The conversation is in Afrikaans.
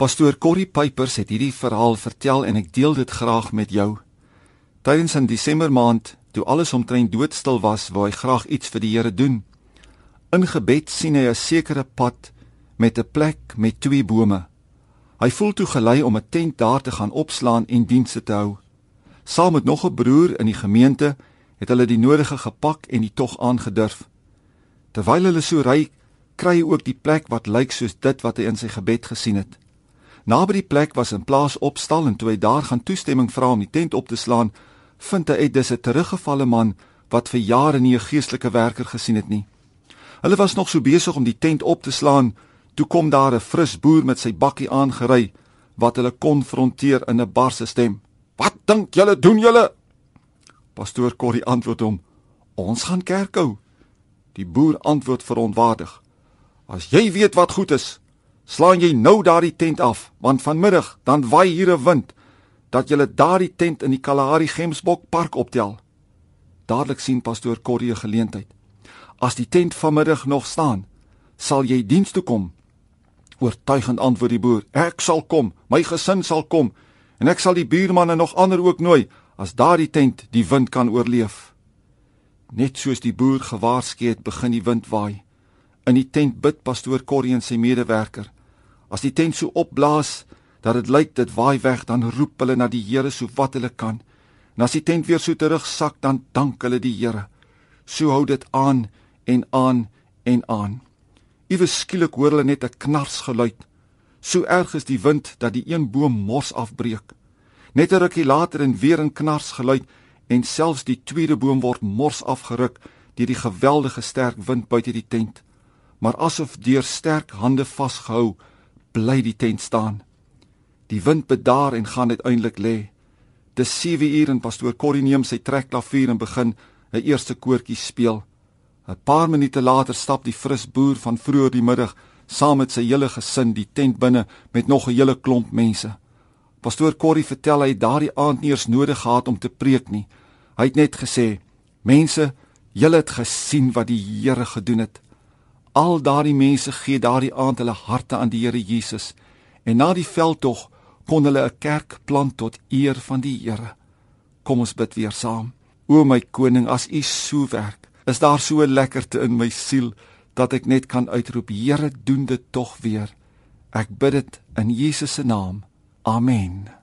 Pastoor Corrie Pypers het hierdie verhaal vertel en ek deel dit graag met jou. Tydens 'n Desember maand, toe alles omtrent doodstil was, wou hy graag iets vir die Here doen. In gebed sien hy 'n sekere pad met 'n plek met twee bome. Hy voel toe gelei om 'n tent daar te gaan opslaan en dienste te hou. Saam met nog 'n broer in die gemeente het hulle die nodige gepak en die tog aangedurf. Terwyl hulle so ry, kry hy ook die plek wat lyk soos dit wat hy in sy gebed gesien het. Naby die plek was 'n plaas opstal en toe hy daar gaan toestemming vra om die tent op te slaan, vind hy uit dis 'n teruggevalle man wat vir jare nie 'n geestelike werker gesien het nie. Hulle was nog so besig om die tent op te slaan, toe kom daar 'n fris boer met sy bakkie aangery wat hulle konfronteer in 'n barse stem. "Wat dink julle doen julle?" Pastoor Corrie antwoord hom: "Ons gaan kerk hou." Die boer antwoord verontwaardig: "As jy weet wat goed is, slaan jy nou daardie tent af, want vanmiddag dan waai hier 'n wind dat jy daardie tent in die Kalahari Gemsbok park optel." Dadelik sien pastoor Corrie 'n geleentheid. "As die tent vanmiddag nog staan, sal jy diens toe kom." Oortuigend antwoord die boer: "Ek sal kom, my gesin sal kom en ek sal die buurmanne nog ander ook nooi." as daardie tent die wind kan oorleef. Net soos die boer gewaarsku het, begin die wind waai. In die tent bid pastoor Corrie en sy medewerker. As die tent so opblaas dat dit lyk dit waai weg, dan roep hulle na die Here so wat hulle kan. En as die tent weer so terugsak, dan dank hulle die Here. So hou dit aan en aan en aan. Iewes skielik hoor hulle net 'n knars geluid. So erg is die wind dat die een boom mors afbreek. Net 'n rukkie later en weer 'n knars geluid en selfs die tweede boom word mors afgeruk deur die geweldige sterk wind buite die tent. Maar asof deur sterk hande vasgehou, bly die tent staan. Die wind bedaar en gaan uiteindelik lê. Dis 7 uur en pastoor Corrie neem sy trekklavier en begin 'n eerste koortjie speel. 'n Paar minute later stap die fris boer van vroeër die middag saam met sy hele gesin die tent binne met nog 'n hele klomp mense. Pastoor Corrie vertel hy daardie aand nie eens nodig gehad om te preek nie. Hy het net gesê: "Mense, julle het gesien wat die Here gedoen het. Al daardie mense gee daardie aand hulle harte aan die Here Jesus en na die veldtog kon hulle 'n kerk plant tot eer van die Here. Kom ons bid weer saam. O my koning, as U so werk, is daar so 'n lekkerte in my siel dat ek net kan uitroep: Here, doen dit tog weer. Ek bid dit in Jesus se naam. Amen.